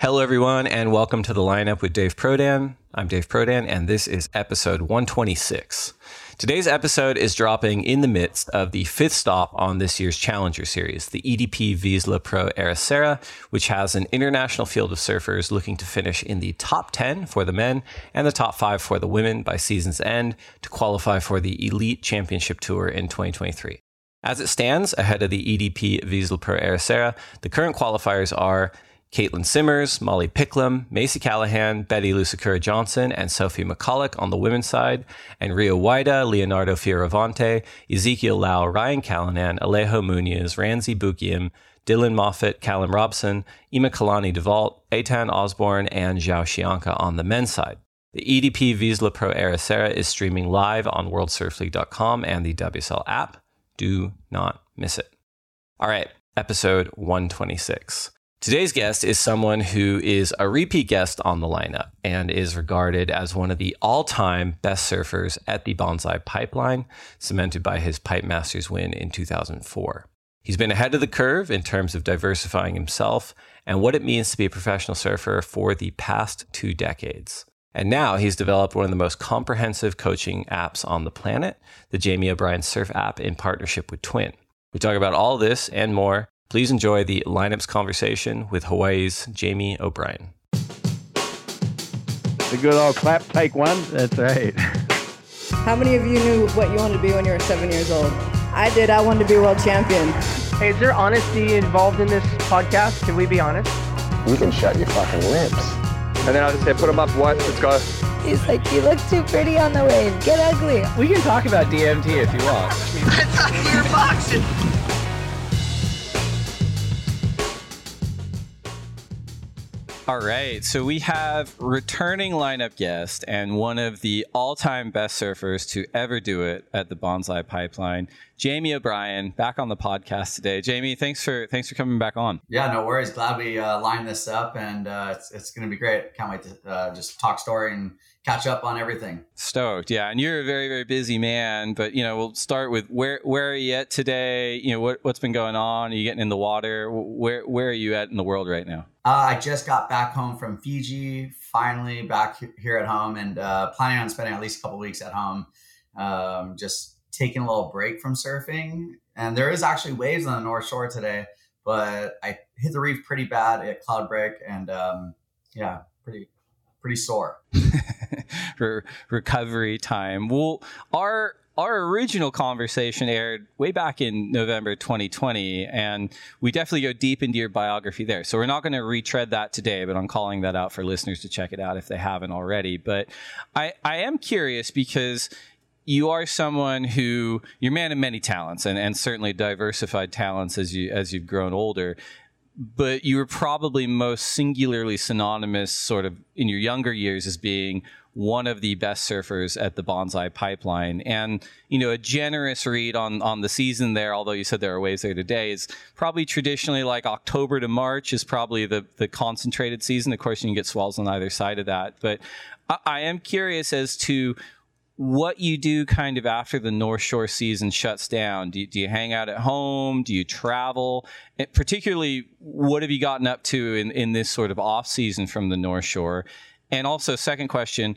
Hello, everyone, and welcome to the lineup with Dave Prodan. I'm Dave Prodan, and this is episode 126. Today's episode is dropping in the midst of the fifth stop on this year's Challenger Series, the EDP Vissla Pro Ericeira, which has an international field of surfers looking to finish in the top 10 for the men and the top five for the women by season's end to qualify for the Elite Championship Tour in 2023. As it stands, ahead of the EDP Vissla Pro Ericeira, the current qualifiers are Caitlin Simmers, Molly Picklum, Macy Callaghan, Bettylou Sakura Johnson, and Sophie McCulloch on the women's side, and Rio Waida, Leonardo Fioravanti, Ezekiel Lau, Ryan Callinan, Alejo Muniz, Ranzy Bukiam, Dylan Moffat, Callum Robson, Ima Kalani DeVault, Ethan Osborne, and João Chianca on the men's side. The EDP Vissla Pro Ericeira is streaming live on WorldSurfLeague.com and the WSL app. Do not miss it. All right, episode 126. Today's guest is someone who is a repeat guest on the lineup and is regarded as one of the all time best surfers at the Banzai Pipeline, cemented by his Pipe Masters win in 2004. He's been ahead of the curve in terms of diversifying himself and what it means to be a professional surfer for the past two decades. And now he's developed one of the most comprehensive coaching apps on the planet, the Jamie O'Brien Surf app in partnership with Twin. We talk about all this and more Please enjoy the lineups conversation with Hawaii's Jamie O'Brien. The good old clap, take one. That's right. How many of you knew what you wanted to be when you were seven years old? I did. I wanted to be world champion. Hey, is there honesty involved in this podcast? Can we be honest? You can shut your fucking lips. And then I'll just say, put them up, what? Let's go. He's like, you look too pretty on the wave. Get ugly. We can talk about DMT if you want. I thought you were boxing. All right. So we have returning lineup guest and one of the all time best surfers to ever do it at the Banzai Pipeline, Jamie O'Brien, back on the podcast today. Jamie, thanks for thanks for coming back on. Yeah, no worries. Glad we uh, lined this up and uh, it's, it's going to be great. Can't wait to uh, just talk story and catch up on everything. Stoked, yeah. And you're a very very busy man, but you know we'll start with where where are you at today? You know what what's been going on? Are you getting in the water? Where where are you at in the world right now? Uh, I just got back home from Fiji, finally back here at home, and uh, planning on spending at least a couple weeks at home, um, just taking a little break from surfing. And there is actually waves on the North Shore today, but I hit the reef pretty bad at Cloud Break, and um, yeah, pretty pretty sore. For recovery time. Well, our our original conversation aired way back in November 2020, and we definitely go deep into your biography there. So we're not going to retread that today, but I'm calling that out for listeners to check it out if they haven't already. But I, I am curious because you are someone who you're a man of many talents and, and certainly diversified talents as you as you've grown older but you were probably most singularly synonymous sort of in your younger years as being one of the best surfers at the Banzai Pipeline. And, you know, a generous read on, on the season there, although you said there are waves there today, is probably traditionally like October to March is probably the, the concentrated season. Of course, you can get swells on either side of that. But I, I am curious as to what you do kind of after the North Shore season shuts down. Do you, do you hang out at home? Do you travel? Particularly, what have you gotten up to in, in this sort of off season from the North Shore? And also, second question,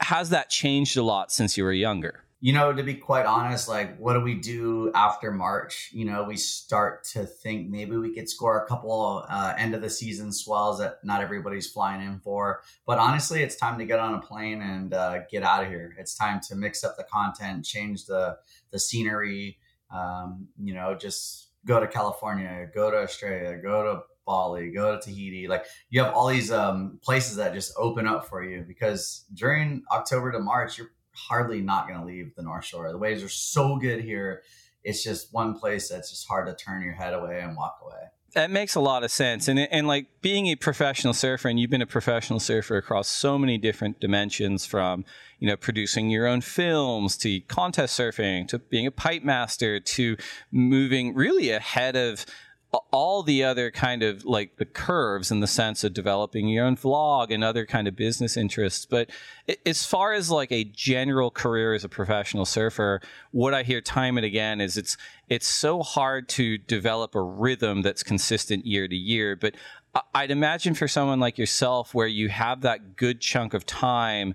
has that changed a lot since you were younger? You know, to be quite honest, like what do we do after March? You know, we start to think maybe we could score a couple uh, end of the season swells that not everybody's flying in for. But honestly, it's time to get on a plane and uh, get out of here. It's time to mix up the content, change the the scenery. Um, you know, just go to California, go to Australia, go to Bali, go to Tahiti. Like you have all these um, places that just open up for you because during October to March, you're hardly not going to leave the North Shore. The waves are so good here. It's just one place that's just hard to turn your head away and walk away. That makes a lot of sense. And, and like being a professional surfer, and you've been a professional surfer across so many different dimensions from, you know, producing your own films to contest surfing to being a pipe master to moving really ahead of all the other kind of like the curves in the sense of developing your own vlog and other kind of business interests. But as far as like a general career as a professional surfer what i hear time and again is it's it's so hard to develop a rhythm that's consistent year to year. But I'd imagine for someone like yourself, where you have that good chunk of time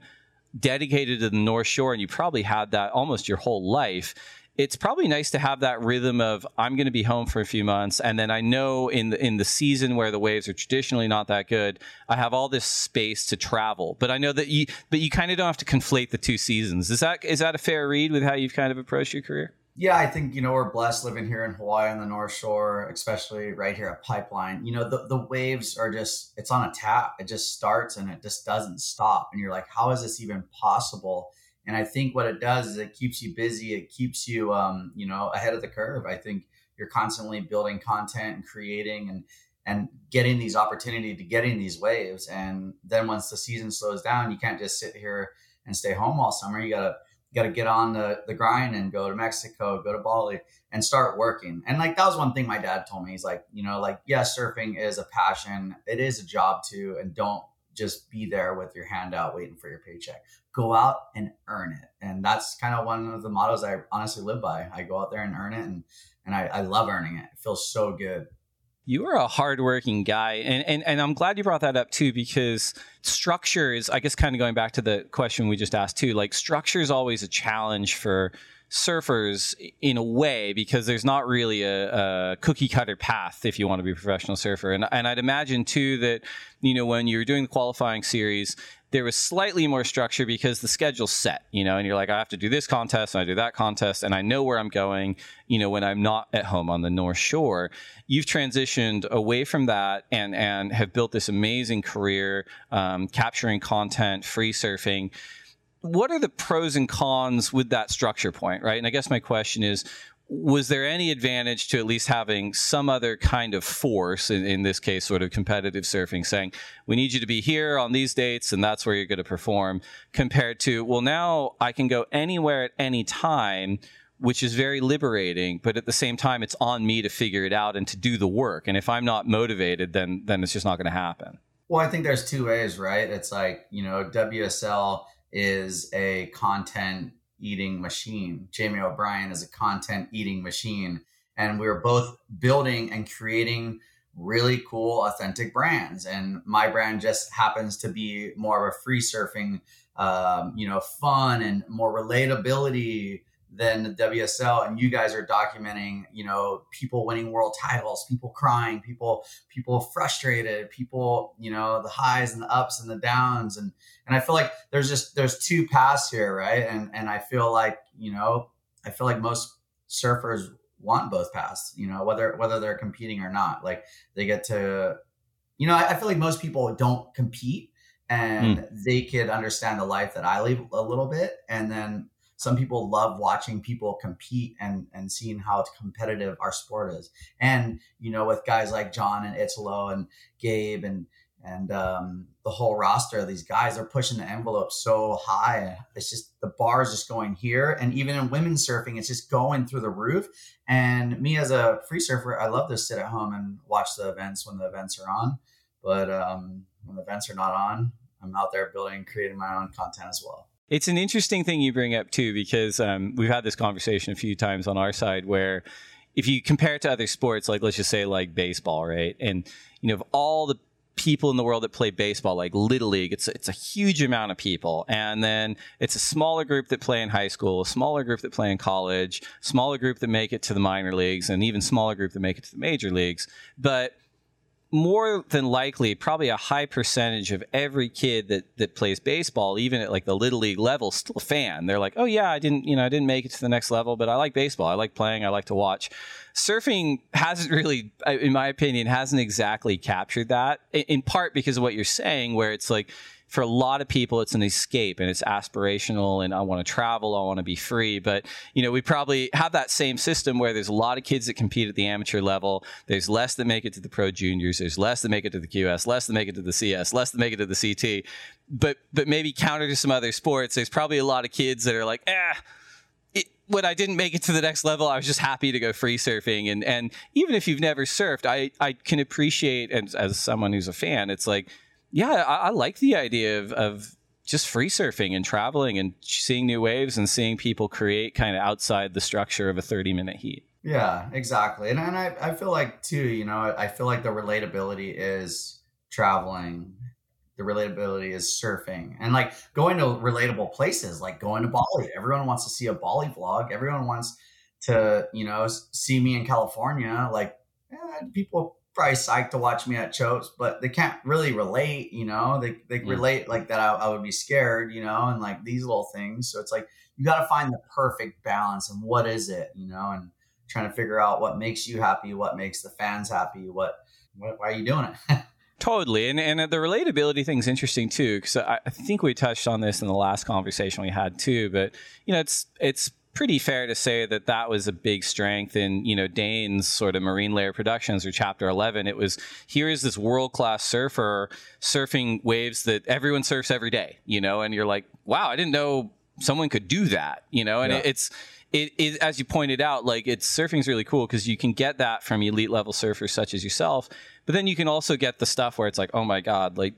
dedicated to the North Shore, and you probably had that almost your whole life it's probably nice to have that rhythm of I'm going to be home for a few months, and then I know in the in the season where the waves are traditionally not that good, I have all this space to travel. But I know that you, but you kind of don't have to conflate the two seasons. Is that is that a fair read with how you've kind of approached your career? Yeah, I think you know we're blessed living here in Hawaii on the North Shore, especially right here at Pipeline. You know the the waves are just it's on a tap. It just starts and it just doesn't stop, and you're like, how is this even possible? And I think what it does is it keeps you busy. It keeps you, um, you know, ahead of the curve. I think you're constantly building content and creating and and getting these opportunity to getting these waves. And then once the season slows down, you can't just sit here and stay home all summer. You gotta you gotta get on the, the grind and go to Mexico, go to Bali and start working. And like that was one thing my dad told me. He's like, you know, like, yeah, surfing is a passion. It is a job too. And don't just be there with your hand out waiting for your paycheck. Go out and earn it. And that's kind of one of the mottos I honestly live by. I go out there and earn it and and I, I love earning it. It feels so good. You are a hardworking guy, and, and and I'm glad you brought that up too, because structure is, I guess, kind of going back to the question we just asked too. Like structure is always a challenge for surfers in a way because there's not really a, a, cookie cutter path if you want to be a professional surfer. And, and I'd imagine too that, you know, when you're doing the qualifying series, there was slightly more structure because the schedule's set, you know, and you're like, I have to do this contest and I do that contest and I know where I'm going, you know, when I'm not at home on the North Shore. You've transitioned away from that and, and have built this amazing career, um, capturing content, free surfing what are the pros and cons with that structure point, right? And I guess my question is, was there any advantage to at least having some other kind of force in, in, this case sort of competitive surfing saying we need you to be here on these dates and that's where you're going to perform compared to well now i can go anywhere at any time which is very liberating but at the same time it's on me to figure it out and to do the work and if i'm not motivated then then it's just not going to happen well i think there's two ways right it's like you know wsl is a content eating machine. Jamie O'Brien is a content eating machine. And we are both building and creating really cool, authentic brands. And my brand just happens to be more of a free surfing, um, you know, fun and more relatability than the WSL and you guys are documenting, you know, people winning world titles, people crying, people people frustrated, people, you know, the highs and the ups and the downs and and I feel like there's just there's two paths here, right? And and I feel like, you know, I feel like most surfers want both paths, you know, whether whether they're competing or not. Like they get to you know, I, I feel like most people don't compete and mm. they could understand the life that I live a little bit and then some people love watching people compete and and seeing how competitive our sport is. And you know, with guys like John and Italo and Gabe and and um, the whole roster of these guys are pushing the envelope so high. It's just the bar is just going here, and even in women's surfing, it's just going through the roof. And me as a free surfer, I love to sit at home and watch the events when the events are on. But um, when the events are not on, I'm out there building, creating my own content as well. It's an interesting thing you bring up too, because um, we've had this conversation a few times on our side where if you compare it to other sports, like let's just say like baseball, right? And you know, of all the people in the world that play baseball, like Little League, it's it's a huge amount of people, and then it's a smaller group that play in high school, a smaller group that play in college, smaller group that make it to the minor leagues, and even smaller group that make it to the major leagues. But more than likely, probably a high percentage of every kid that, that plays baseball, even at like the little league level, still a fan. They're like, oh yeah, I didn't, you know, I didn't make it to the next level, but I like baseball. I like playing. I like to watch. Surfing hasn't really, in my opinion, hasn't exactly captured that. In part because of what you're saying, where it's like for a lot of people, it's an escape and it's aspirational and I want to travel, I want to be free. But, you know, we probably have that same system where there's a lot of kids that compete at the amateur level. There's less that make it to the pro juniors. There's less that make it to the QS, less that make it to the CS, less that make it to the CT. But, but maybe counter to some other sports, there's probably a lot of kids that are like, eh, when I didn't make it to the next level, I was just happy to go free surfing. And and even if you've never surfed, I I can appreciate and as someone who's a fan, it's like yeah, I, I like the idea of, of just free surfing and traveling and seeing new waves and seeing people create kind of outside the structure of a 30 minute heat. Yeah, exactly. And, and I, I feel like too, you know, I feel like the relatability is traveling. The relatability is surfing and like going to relatable places, like going to Bali. Everyone wants to see a Bali vlog. Everyone wants to, you know, see me in California. Like eh, people probably psyched to watch me at Chopes, but they can't really relate, you know, they, they mm. relate like that. I, I would be scared, you know, and like these little things. So it's like, you got to find the perfect balance and what is it, you know, and trying to figure out what makes you happy, what makes the fans happy, what, what why are you doing it? Totally, and and the relatability thing is interesting too because I, I think we touched on this in the last conversation we had too. But you know, it's it's pretty fair to say that that was a big strength in you know Dane's sort of Marine Layer Productions or Chapter Eleven. It was here is this world class surfer surfing waves that everyone surfs every day, you know, and you're like, wow, I didn't know someone could do that, you know, and yeah. it, it's it is as you pointed out like it's surfing's really cool because you can get that from elite level surfers such as yourself but then you can also get the stuff where it's like oh my god like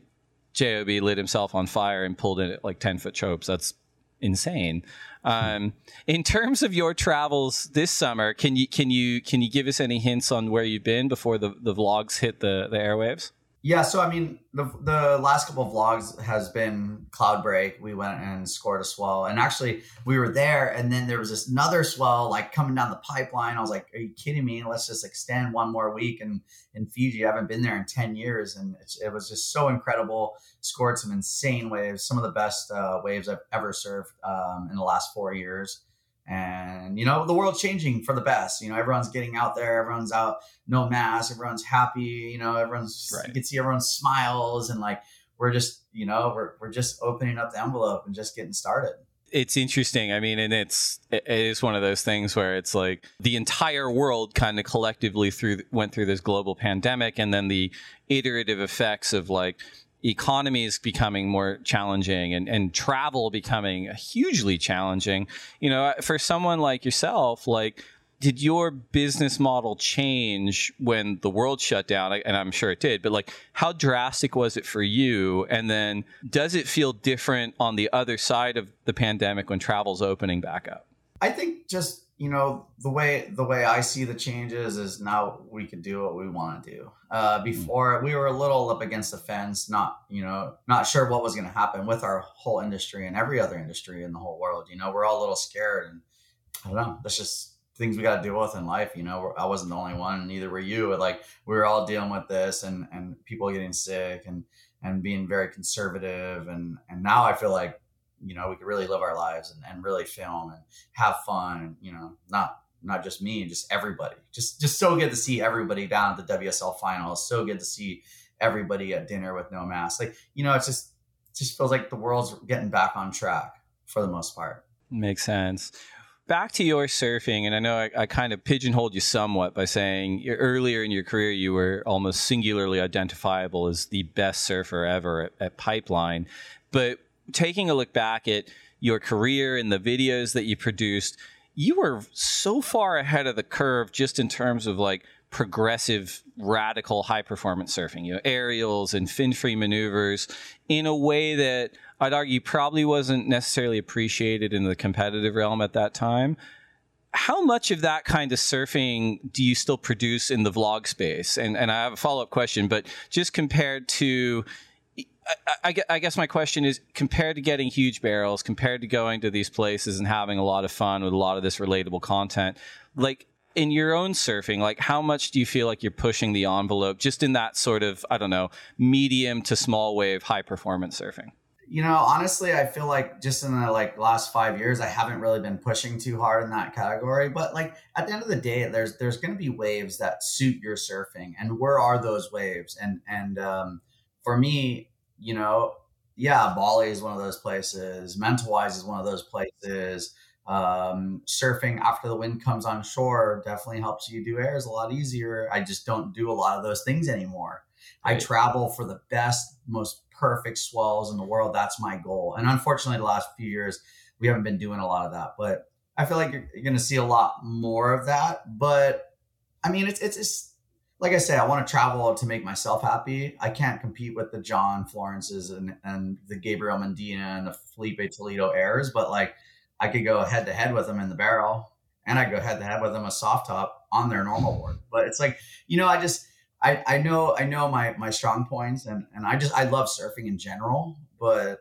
JOB lit himself on fire and pulled in at like 10 foot chopes that's insane. Um, in terms of your travels this summer can you can you can you give us any hints on where you've been before the, the vlogs hit the the airwaves yeah, so I mean, the the last couple of vlogs has been cloud break. We went and scored a swell, and actually we were there, and then there was this another swell like coming down the pipeline. I was like, "Are you kidding me? Let's just extend one more week." And in Fiji, I haven't been there in ten years, and it was just so incredible. Scored some insane waves, some of the best uh, waves I've ever surfed um, in the last four years and you know the world's changing for the best. You know everyone's getting out there. Everyone's out no mask everyone's happy. You know everyone's right. you can see everyone's smiles and like we're just you know we're, we're just opening up the envelope and just getting started. It's interesting. I mean and it's it is one of those things where it's like the entire world kind of collectively through went through this global pandemic and then the iterative effects of like economies becoming more challenging and, and travel becoming hugely challenging. You know for someone like yourself like did your business model change when the world shut down? And i'm sure it did but like how drastic was it for you? And then does it feel different on the other side of the pandemic when travel's opening back up? I think just you know the way the way I see the changes is now we can do what we want to do. Uh, before we were a little up against the fence, not you know not sure what was going to happen with our whole industry and every other industry in the whole world. You know we're all a little scared, and I don't know. That's just things we got to deal with in life. You know I wasn't the only one, neither were you. Like we were all dealing with this, and and people getting sick, and and being very conservative, and and now I feel like you know we could really live our lives and, and really film and have fun and you know not not just me just everybody. Just just so good to see everybody down at the wsl finals. So good to see everybody at dinner with no mask. Like you know it just it just feels like the world's getting back on track for the most part. Makes sense. Back to your surfing, and I know I, I, kind of pigeonholed you somewhat by saying earlier in your career you were almost singularly identifiable as the best surfer ever at, at Pipeline. But taking a look back at your career and the videos that you produced, you were so far ahead of the curve just in terms of like progressive, radical high performance surfing, you know, aerials and fin free maneuvers in a way that I'd argue probably wasn't necessarily appreciated in the competitive realm at that time. How much of that kind of surfing do you still produce in the vlog space? And, and I have a follow up question, but just compared to I, I, guess my question is compared to getting huge barrels, compared to going to these places and having a lot of fun with a lot of this relatable content, like in your own surfing, like how much do you feel like you're pushing the envelope just in that sort of, I don't know, medium to small wave, high performance surfing? You know, honestly, I feel like just in the like last five years, I haven't really been pushing too hard in that category. But like at the end of the day, there's there's going to be waves that suit your surfing, and where are those waves? And and um, for me, you know, yeah, Bali is one of those places. Mentawais is one of those places. Um, surfing after the wind comes on shore definitely helps you do airs a lot easier. I just don't do a lot of those things anymore. Right. I travel for the best, most perfect swells in the world. That's my goal. And unfortunately, the last few years, we haven't been doing a lot of that. But I feel like you're, you're going to see a lot more of that. But I mean, it's, it's, it's like I say, I want to travel to make myself happy. I can't compete with the John Florences and, and the Gabriel Medina and the Filipe Toledo airs, but like I could go head to head with them in the barrel and I go head to head with them a soft top. on their normal board. But it's like, you know, I just I, I know I know my my strong points and and I just I love surfing in general, but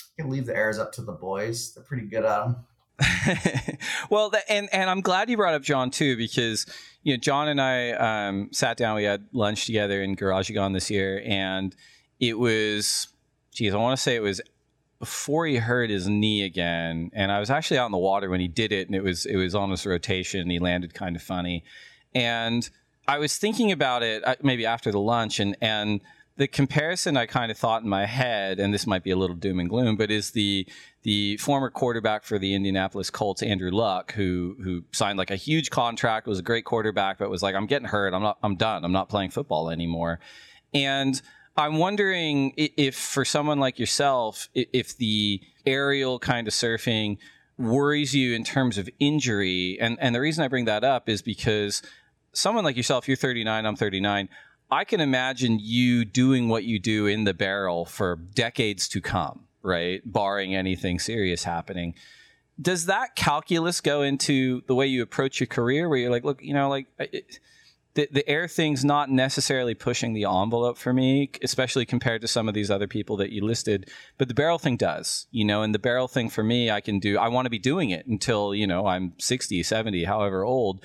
I can leave the airs up to the boys. They're pretty good at them. well, the, and and I'm glad you brought up John too because you know John and I um, sat down. We had lunch together in Grajagan this year, and it was, geez, I want to say it was before he hurt his knee again, and I was actually out in the water when he did it, and it was it was on his rotation. And he landed kind of funny, and I was thinking about it uh, maybe after the lunch, and and the comparison I kind of thought in my head, and this might be a little doom and gloom, but is the the former quarterback for the Indianapolis Colts, Andrew Luck, who who signed like a huge contract, was a great quarterback, but was like, I'm getting hurt, I'm not, I'm done, I'm not playing football anymore, and I'm wondering if for someone like yourself, if the aerial kind of surfing worries you in terms of injury, and and the reason I bring that up is because someone like yourself, you're 39, I'm 39. I can imagine you doing what you do in the barrel for decades to come, right? Barring anything serious happening. Does that calculus go into the way you approach your career where you're like, look, you know, like it, the, the air thing's not necessarily pushing the envelope for me, especially compared to some of these other people that you listed, but the barrel thing does, you know, and the barrel thing for me, I can do, I want to be doing it until, you know, I'm 60, 70, however old.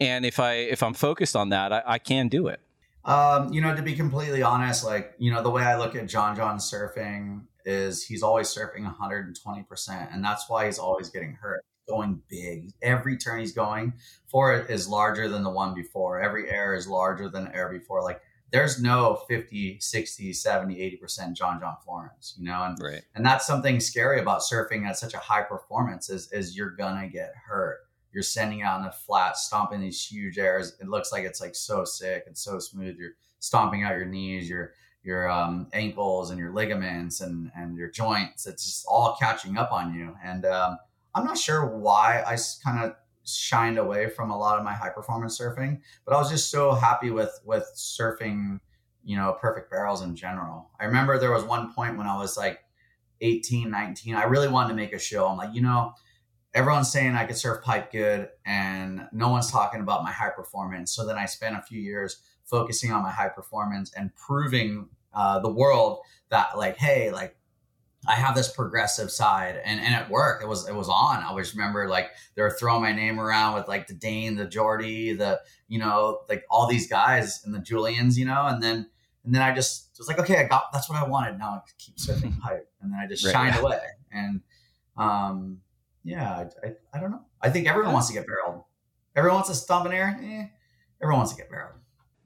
And if I, if I'm focused on that, I, I can do it. Um, you know, to be completely honest, like, you know, the way I look at John John surfing is he's always surfing 120%. And that's why he's always getting hurt. Going big. Every turn he's going for it is larger than the one before. Every air is larger than air before. Like, there's no 50, 60, 70, 80% John John Florence, you know? And, right. and that's something scary about surfing at such a high performance is, is you're gonna get hurt you're sending out in a flat, stomping these huge airs. It looks like it's like so sick and so smooth. You're stomping out your knees, your your um, ankles, and your ligaments and and your joints. It's just all catching up on you. And um, I'm not sure why I kind of shined away from a lot of my high performance surfing, but I was just so happy with with surfing, you know, perfect barrels in general. I remember there was one point when I was like 18, 19. I really wanted to make a show. I'm like, you know, everyone's saying I could surf pipe good, and no one's talking about my high performance. So then I spent a few years focusing on my high performance and proving uh, the world that, like, hey, like I have this progressive side, and and it worked. It was it was on. I always remember like they were throwing my name around with like the Dane, the Jordy, the you know like all these guys and the Julians, you know, and then and then I just was like, okay, I got that's what I wanted. Now I keep surfing pipe, and then I just right. shined away and um yeah, I, I, I, don't know. I think everyone wants to get barreled. Everyone wants to stomp in air. Eh, everyone wants to get barreled.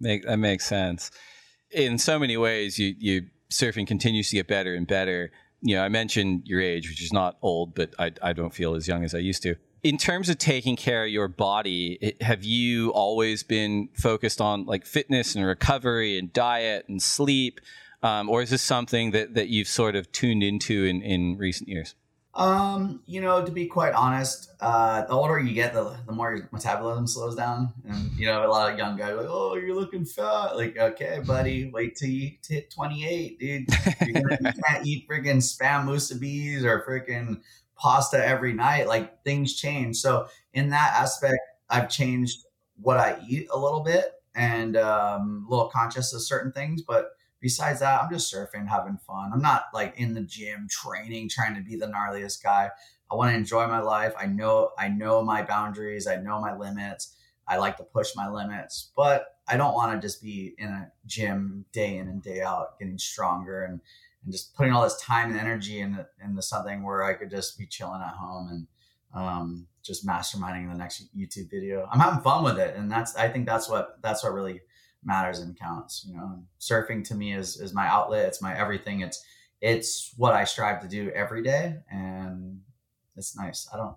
Make, that makes sense. In so many ways, you, you surfing continues to get better and better. You know, I mentioned your age, which is not old, but I, I don't feel as young as I used to. In terms of taking care of your body, have you always been focused on like fitness and recovery and diet and sleep? Um, or is this something that, that you've sort of tuned into in, in recent years? Um, you know, to be quite honest, uh, the older you get, the, the more your metabolism slows down. And, you know, a lot of young guys like, oh, you're looking fat. Like, okay, buddy, wait till you hit 28, dude. You can't eat freaking spam musubis or freaking pasta every night. Like, things change. So, in that aspect, I've changed what I eat a little bit and um, a little conscious of certain things. But besides that, I'm just surfing, having fun. I'm not like in the gym training, trying to be the gnarliest guy. I want to enjoy my life. I know I know my boundaries. I know my limits. I like to push my limits, but I don't want to just be in a gym day in and day out, getting stronger and and just putting all this time and energy into, into something where I could just be chilling at home and um, just masterminding the next YouTube video. I'm having fun with it, and that's I think that's what that's what really matters and counts. You know, surfing to me is is my outlet. It's my everything. It's it's what I strive to do every day, and it's nice. I don't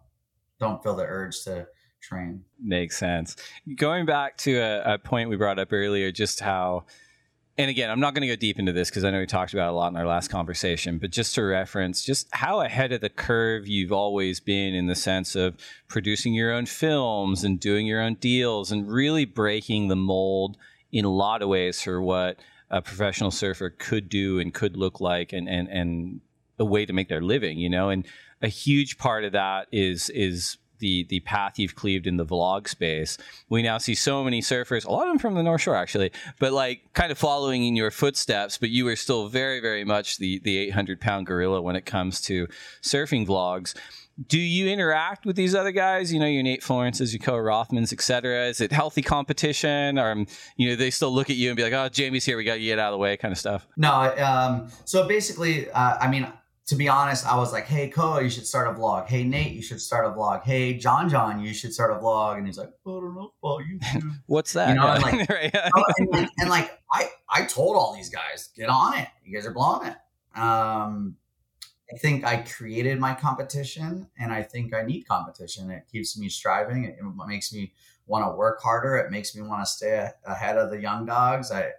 don't feel the urge to train. Makes sense. Going back to a, a point we brought up earlier, just how. And again, I'm not going to go deep into this because I know we talked about a lot in our last conversation, but just to reference just how ahead of the curve you've always been in the sense of producing your own films and doing your own deals and really breaking the mold in a lot of ways for what a professional surfer could do and could look like and, and, and a way to make their living, you know? And a huge part of that is, is the the path you've cleaved in the vlog space, we now see so many surfers, a lot of them from the North Shore actually, but like kind of following in your footsteps. But you are still very, very much the the 800 pound gorilla when it comes to surfing vlogs do you interact with these other guys? You know, your Nate Florence's, your Koa Rothmans, etc. Is it healthy competition, or um, you know, they still look at you and be like, "Oh, Jamie's here, we got to get out of the way," kind of stuff? No. Um, so basically, uh, I mean, to be honest, I was like, "Hey, Koa, you should start a vlog. Hey, Nate, you should start a vlog. Hey, John, John, you should start a vlog." And he's like, "I don't know about YouTube." What's that? You know, and like, right. oh, and, and, and like, I I told all these guys, get on it. You guys are blowing it. Um, I think I created my competition and I think I need competition. It keeps me striving. It, makes me want to work harder. It makes me want to stay ahead of the young dogs. I,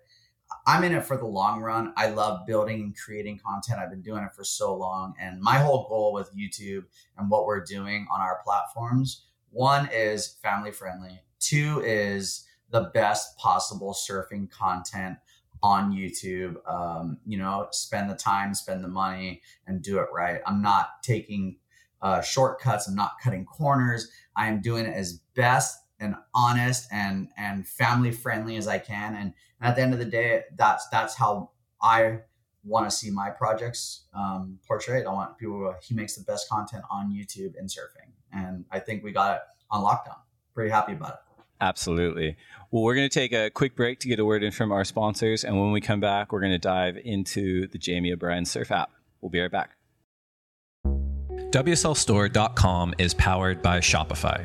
I'm in it for the long run. I love building and creating content. I've been doing it for so long. And my whole goal with YouTube and what we're doing on our platforms one is family friendly, two is the best possible surfing content on YouTube. Um, you know, spend the time, spend the money, and do it right. I'm not taking uh, shortcuts. I'm not cutting corners. I am doing it as best and honest and and family friendly as I can. And, and at the end of the day, that's that's how I want to see my projects um, portrayed. I want people. To, he makes the best content on YouTube and surfing, and I think we got it on lockdown. Pretty happy about it. Absolutely. Well, we're going to take a quick break to get a word in from our sponsors. And when we come back, we're going to dive into the Jamie O'Brien Surf app. We'll be right back. WSLStore.com is powered by Shopify.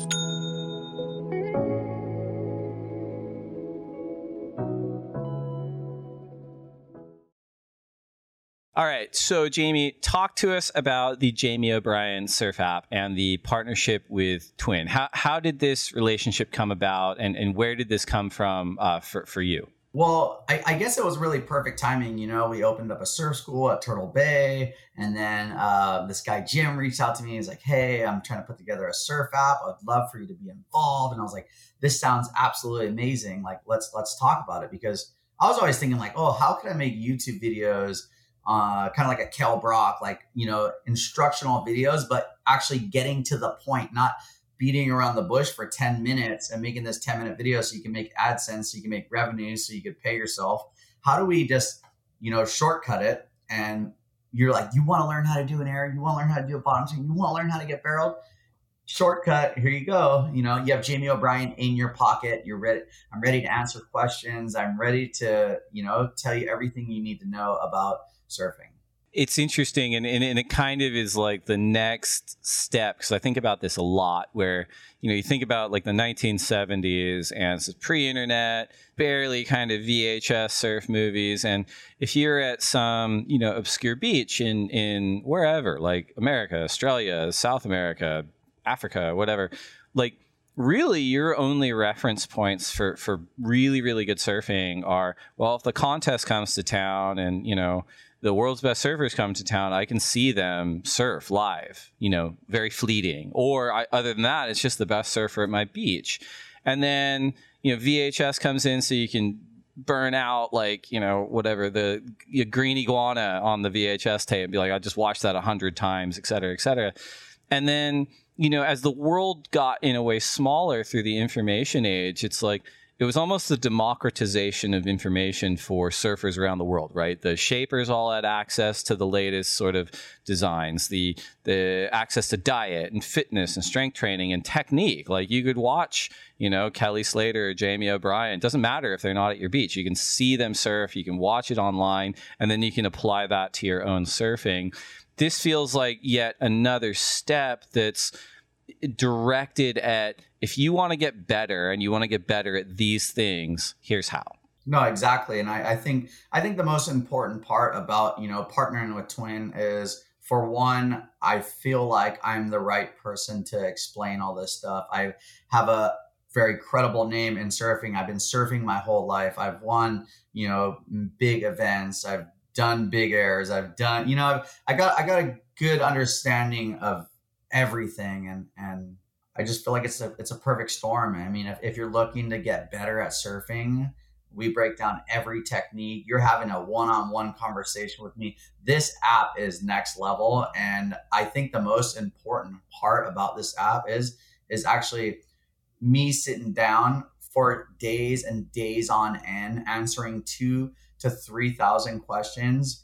All right. So, Jamie, talk to us about the Jamie O'Brien Surf app and the partnership with Twin. How, how did this relationship come about and, and where did this come from uh, for, for you? Well, I, I, guess it was really perfect timing. You know, we opened up a surf school at Turtle Bay, and then uh, this guy Jim reached out to me. He's like, "Hey, I'm trying to put together a surf app. I'd love for you to be involved." And I was like, "This sounds absolutely amazing. Like, let's let's talk about it." Because I was always thinking, like, "Oh, how can I make YouTube videos?" Uh, kind of like a Kale Brock, like, you know, instructional videos, but actually getting to the point, not beating around the bush for 10 minutes and making this 10 minute video so you can make AdSense, so you can make revenue, so you could pay yourself. How do we just, you know, shortcut it? And you're like, you want to learn how to do an air, you want to learn how to do a bottom swing, you want to learn how to get barreled. Shortcut, here you go. You know, you have Jamie O'Brien in your pocket. You're ready. I'm ready to answer questions. I'm ready to, you know, tell you everything you need to know about surfing. it's interesting and, and, and, it kind of is like the next step because i think about this a lot where you know you think about like the 1970s and it's pre-internet barely kind of vhs surf movies and if you're at some you know obscure beach in in wherever like america australia south america africa whatever like really your only reference points for for really really good surfing are well if the contest comes to town and you know the world's best surfers come to town, I can see them surf live, you know, very fleeting. Or I, other than that, it's just the best surfer at my beach. And then, you know, VHS comes in so you can burn out like, you know, whatever, the green iguana on the VHS tape and be like, I just watched that a hundred times, et cetera, et cetera. And then, you know, as the world got in a way smaller through the information age, it's like, it was almost the democratization of information for surfers around the world, right? The shapers all had access to the latest sort of designs, the the access to diet and fitness and strength training and technique. Like you could watch, you know, Kelly Slater or Jamie O'Brien. It doesn't matter if they're not at your beach. You can see them surf, you can watch it online, and then you can apply that to your own surfing. This feels like yet another step that's directed at if you want to get better and you want to get better at these things, here's how. No, exactly. And I, I think I think the most important part about, you know, partnering with Twin is for one, I feel like I'm the right person to explain all this stuff. I have a very credible name in surfing. I've been surfing my whole life. I've won, you know, big events. I've done big airs. I've done, you know, I've, I got I got a good understanding of everything and and I just feel like it's a it's a perfect storm. I mean, if, if you're looking to get better at surfing, we break down every technique. You're having a one-on-one conversation with me. This app is next level, and I think the most important part about this app is is actually me sitting down for days and days on end, answering two to three thousand questions,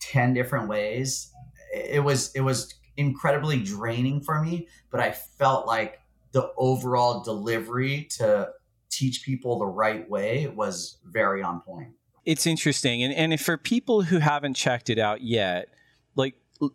ten different ways. It was it was incredibly draining for me, but I felt like the overall delivery to teach people the right way was very on point. It's interesting. And, and for people who haven't checked it out yet, like,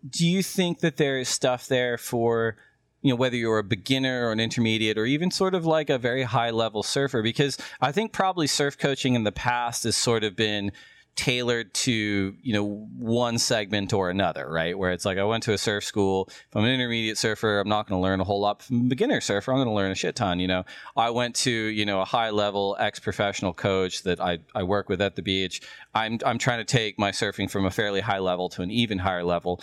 do you think that there is stuff there for, you know, whether you're a beginner or an intermediate or even sort of like a very high level surfer? Because I think probably surf coaching in the past has sort of been, tailored to you know one segment or another right? Where it's like i went to a surf school. If i'm an intermediate surfer i'm not going to learn a whole lot. From a beginner surfer i'm going to learn a shit ton you know? I went to you know a high level ex professional coach that I, I work with at the beach. I'm i'm trying to take my surfing from a fairly high level to an even higher level.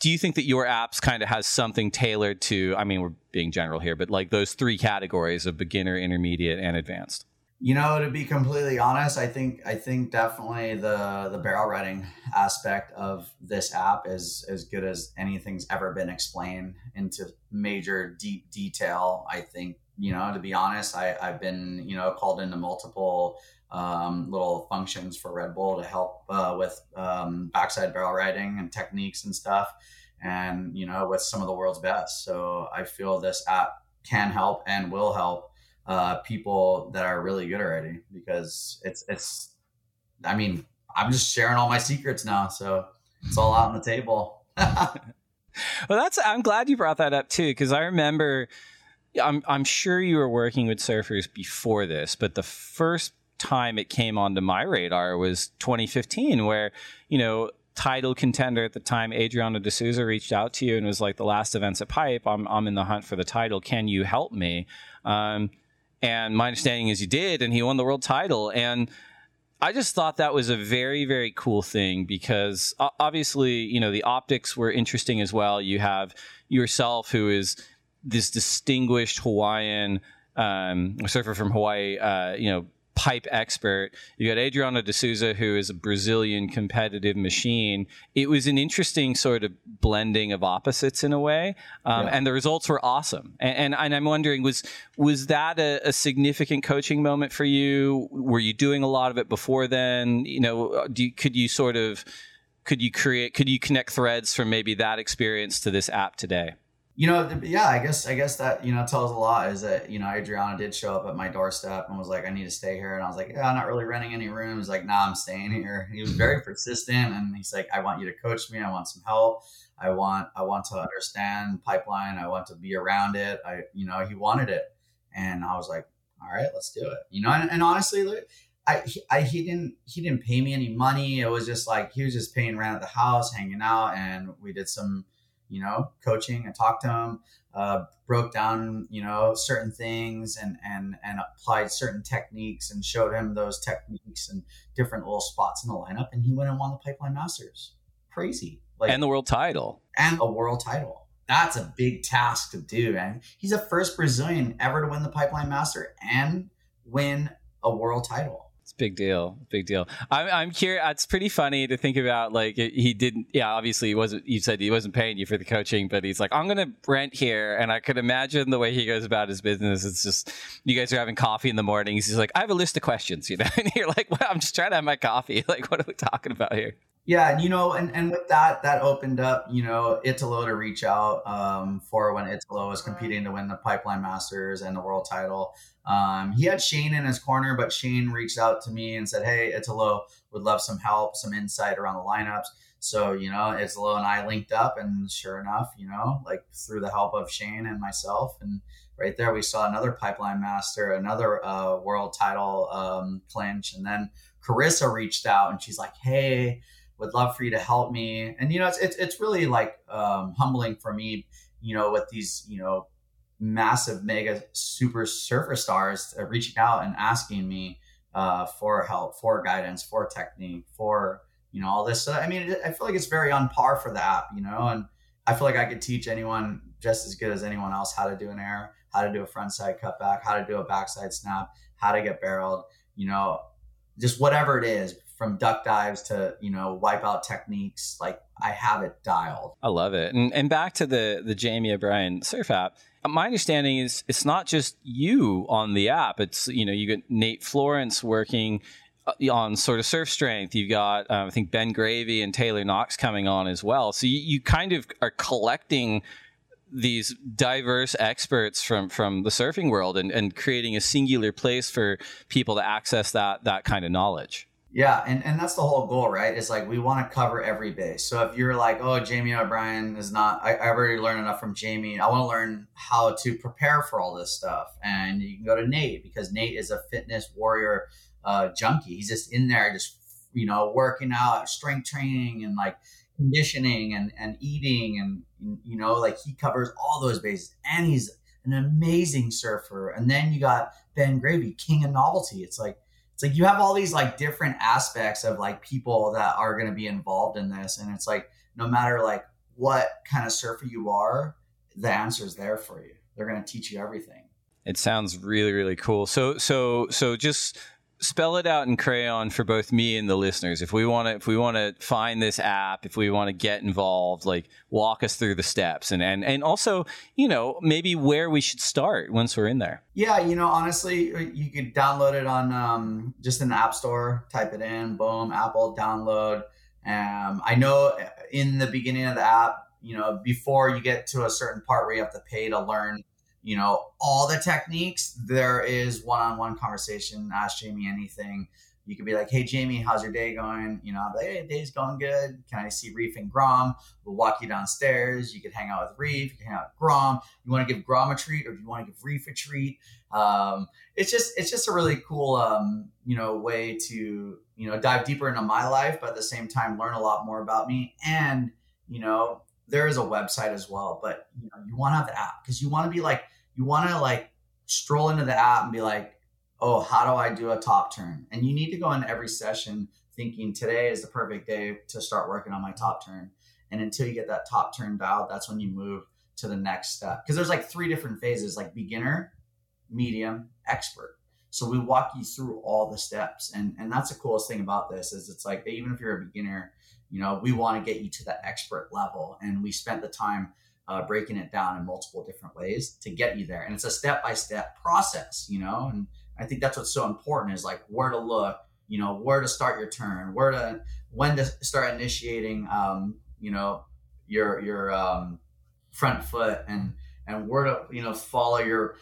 Do you think that your apps kind of has something tailored to i mean we're being general here but like those three categories of beginner intermediate and advanced you know, to be completely honest, I think I think definitely the the barrel riding aspect of this app is as good as anything's ever been explained into major deep detail. I think you know, to be honest, I, I've been you know called into multiple um, little functions for Red Bull to help uh, with um, backside barrel riding and techniques and stuff, and you know, with some of the world's best. So I feel this app can help and will help uh, people that are really good already because it's it's. I mean, I'm just sharing all my secrets now, so it's all out on the table. well, that's. I'm glad you brought that up too, because I remember. I'm I'm sure you were working with surfers before this, but the first time it came onto my radar was 2015, where you know title contender at the time, Adriano de Souza, reached out to you and was like, "The last events at Pipe, I'm I'm in the hunt for the title. Can you help me?" Um, and my understanding is he did, and he won the world title. And I just thought that was a very, very cool thing because obviously, you know, the optics were interesting as well. You have yourself, who is this distinguished Hawaiian um, surfer from Hawaii, uh, you know, pipe expert. You got Adriano de Souza, who is a Brazilian competitive machine. It was an interesting sort of blending of opposites in a way, um, yeah. and the results were awesome. And, and, and, I'm wondering, was was that a, a, significant coaching moment for you? Were you doing a lot of it before then? You know, you, could you sort of could you create could you connect threads from maybe that experience to this app today? You know, yeah, I guess I guess that you know tells a lot. Is that you know Adriano did show up at my doorstep and was like, "I need to stay here," and I was like, "Yeah, I'm not really renting any rooms." Like, "Nah, I'm staying here." He was very persistent, and he's like, "I want you to coach me. I want some help. I want I want to understand pipeline. I want to be around it. I you know he wanted it, and I was like, "All right, let's do it." You know, and, and honestly, I, I he didn't he didn't pay me any money. It was just like he was just paying rent at the house, hanging out, and we did some you know, coaching. I talked to him, uh, broke down, you know, certain things and and and applied certain techniques and showed him those techniques and different little spots in the lineup. And he went and won the Pipeline Masters. Crazy, like and the world title and a world title. That's a big task to do, and he's the first Brazilian ever to win the Pipeline Master and win a world title big deal big deal. I'm, I'm curious it's pretty funny to think about like he didn't yeah obviously he wasn't you said he wasn't paying you for the coaching but he's like i'm gonna rent here and i could imagine the way he goes about his business it's just you guys are having coffee in the mornings he's like i have a list of questions you know and you're like well i'm just trying to have my coffee like what are we talking about here yeah, and you know, and, and with that, that opened up, you know, Italo to reach out um, for when Italo was competing to win the Pipeline Masters and the world title. Um, he had Shane in his corner, but Shane reached out to me and said, "Hey, Italo would love some help, some insight around the lineups." So you know, Italo and I linked up, and sure enough, you know, like through the help of Shane and myself, and right there we saw another Pipeline Master, another uh, world title um, clinch, and then Carissa reached out and she's like, "Hey." Would love for you to help me, and you know, it's it's, it's really like um, humbling for me, you know, with these you know massive mega super surfer stars reaching out and asking me uh, for help for guidance for technique for you know all this. So i mean i feel like it's very on par for the app you know and i feel like i could teach anyone just as good as anyone else how to do an air how to do a front side cutback how to do a backside snap how to get barreled you know just whatever it is from duck dives to you know wipe out techniques like i have it dialed i love it and, and back to the the jamie o'brien surf app my understanding is it's not just you on the app. It's you know you got Nate Florence working uh, on sort of surf strength. You've got um, I think Ben Gravy and Taylor Knox coming on as well. So you, you kind of are collecting these diverse experts from from the surfing world and, and creating a singular place for people to access that that kind of knowledge. Yeah, and, and that's the whole goal, right? It's like we want to cover every base. So if you're like, oh, Jamie O'Brien is not, I, I already learned enough from Jamie. I want to learn how to prepare for all this stuff. And you can go to Nate because Nate is a fitness warrior uh, junkie. He's just in there, just, you know, working out, strength training and like conditioning and, and eating. And, you know, like he covers all those bases. And he's an amazing surfer. And then you got Ben Gravy, king of novelty. It's like, it's like you have all these like different aspects of like people that are going to be involved in this and it's like no matter like what kind of surfer you are the answer is there for you. They're going to teach you everything. It sounds really really cool. So so so just spell it out in crayon for both me and the listeners. If we want to, if we want to find this app, if we want to get involved, like walk us through the steps, and and and also, you know, maybe where we should start once we're in there. Yeah, you know, honestly, uh, you could download it on um, just in the App Store. Type it in, boom, Apple download. Um, I know in the beginning of the app, you know, before you get to a certain part where you have to pay to learn you know all the techniques there is one-on-one conversation ask jamie anything. You could be like hey jamie how's your day going? You know I'm like hey day's going good. Can i see reef and grom? We'll walk you downstairs. You could hang out with reef you can hang out with grom. You want to give grom a treat or do you want to give reef a treat? Um, it's just it's just a really cool um, you know way to you know dive deeper into my life but at the same time learn a lot more about me. And you know there is a website as well but you know you want to have the app because you want to be like you want to like stroll into the app and be like, oh, how do I do a top turn? And you need to go in every session thinking today is the perfect day to start working on my top turn. And until you get that top turn dialed, that's when you move to the next step. Because there's like three different phases like beginner, medium, expert. So we walk you through all the steps. And, and that's the coolest thing about this is it's like even if you're a beginner, you know, we want to get you to the expert level. And we spent the time uh, breaking it down in multiple different ways to get you there. And it's a step by step process, you know. And I think that's what's so important is like where to look, you know, where to start your turn, where to when to start initiating, um, you know, your your um, front foot and and where to you know follow your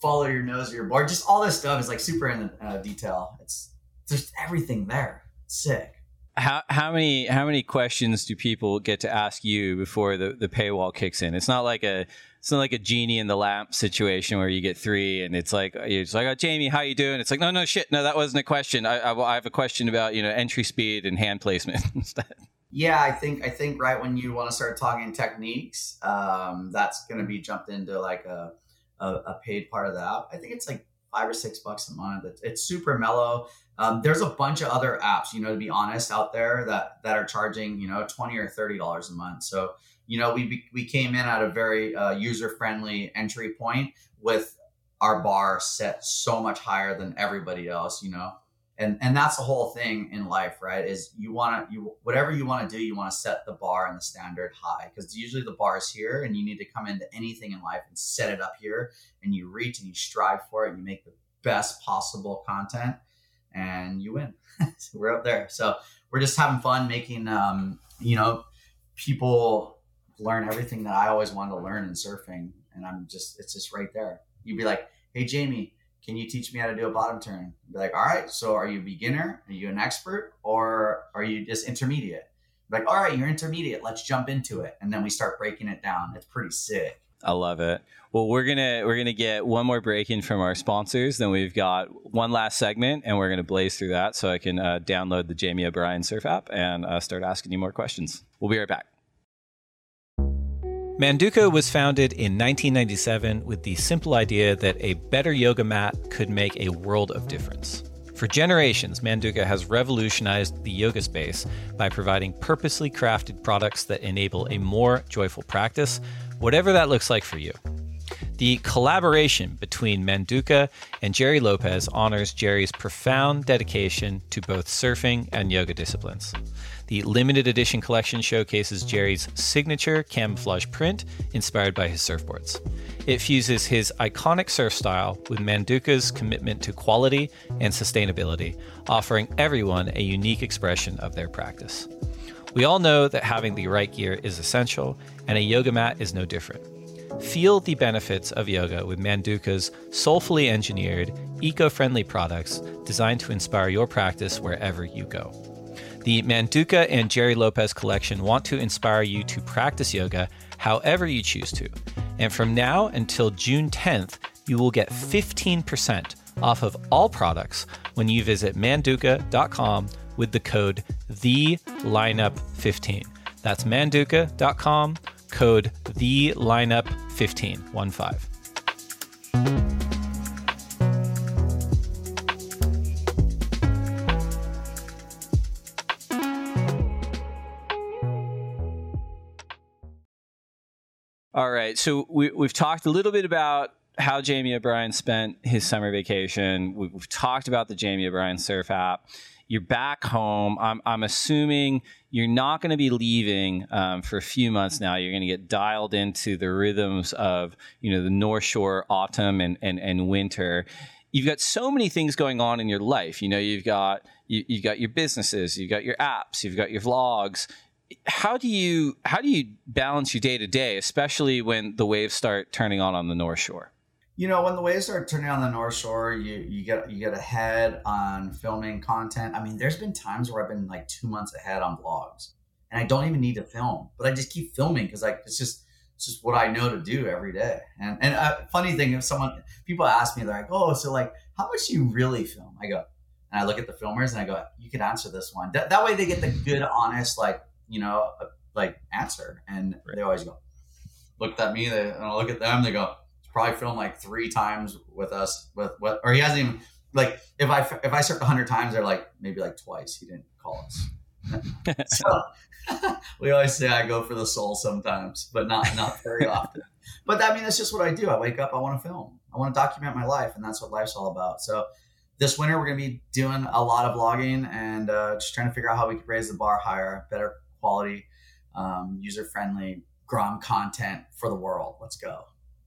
follow your nose or your board. Just all this stuff is like super in uh, detail. It's there's everything there. It's sick. How how many how many questions do people get to ask you before the, the paywall kicks in? It's not like a it's not like a genie in the lamp situation where you get three and it's like it's like oh, Jamie, how you doing? It's like no no shit no that wasn't a question. I, I, I have a question about you know entry speed and hand placement instead. Yeah, I think I think right when you want to start talking techniques, um, that's going to be jumped into like a, a, a paid part of that. I think it's like five or six bucks a month. It's, it's super mellow. Um, there's a bunch of other apps, you know, to be honest, out there that that are charging, you know, twenty or thirty dollars a month. So, you know, we we came in at a very uh, user friendly entry point with our bar set so much higher than everybody else. You know, and and that's the whole thing in life, right? Is you want to you whatever you want to do, you want to set the bar and the standard high because usually the bar is here, and you need to come into anything in life and set it up here, and you reach and you strive for it, and you make the best possible content and you win. so we're up there. So we're just having fun making, um, you know, people learn everything that I always wanted to learn in surfing. And I'm just, it's just right there. You'd be like, Hey, Jamie, can you teach me how to do a bottom turn? I'd be like, all right. So are you a beginner? Are you an expert or are you just intermediate? like, all right, you're intermediate. Let's jump into it. And then we start breaking it down. It's pretty sick. I love it. Well, we're gonna we're gonna get one more break in from our sponsors. Then we've got one last segment, and we're gonna blaze through that so I can uh, download the Jamie O'Brien Surf app and uh, start asking you more questions. We'll be right back. Manduka was founded in 1997 with the simple idea that a better yoga mat could make a world of difference. For generations, Manduka has revolutionized the yoga space by providing purposely crafted products that enable a more joyful practice whatever that looks like for you. The collaboration between Manduka and Jerry Lopez honors Jerry's profound dedication to both surfing and yoga disciplines. The limited edition collection showcases Jerry's signature camouflage print inspired by his surfboards. It fuses his iconic surf style with Manduka's commitment to quality and sustainability, offering everyone a unique expression of their practice. We all know that having the right gear is essential, and a yoga mat is no different. Feel the benefits of yoga with Manduka's soulfully engineered, eco friendly products designed to inspire your practice wherever you go. The Manduka and Jerry Lopez collection want to inspire you to practice yoga however you choose to. And from now until June 10th, you will get 15% off of all products when you visit manduka.com with the code the lineup 15 that's manduka.com code the lineup 15 one five. All right so we, we've talked a little bit about how Jamie O'Brien spent his summer vacation. We've talked about the Jamie O'Brien Surf app you're back home. I'm, I'm assuming you're not going to be leaving um, for a few months now. You're going to get dialed into the rhythms of you know the North Shore autumn and, and, and winter. You've got so many things going on in your life. You know, you've got you, you've got your businesses, you've got your apps, you've got your vlogs. How do you how do you balance your day to day, especially when the waves start turning on on the North Shore? You know when the waves start turning on the north shore you you get you get ahead on filming content. I mean there's been times where i've been like two months ahead on vlogs and i don't even need to film but i just keep filming because like it's just it's just what i know to do every day. And and a uh, funny thing if someone people ask me they're like oh so like how much do you really film? I go and i look at the filmers and i go you could answer this one. That, that way they get the good honest like you know uh, like answer and they always go looked at me they and i look at them they go probably filmed like three times with us with what or he hasn't even like if I if I surf hundred times they're like maybe like twice he didn't call us. so we always say I go for the soul sometimes, but not not very often. But I mean that's just what I do. I wake up, I want to film. I want to document my life, and that's what life's all about. So this winter we're gonna be doing a lot of vlogging and uh, just trying to figure out how we can raise the bar higher, better quality, um, user friendly Grom content for the world. Let's go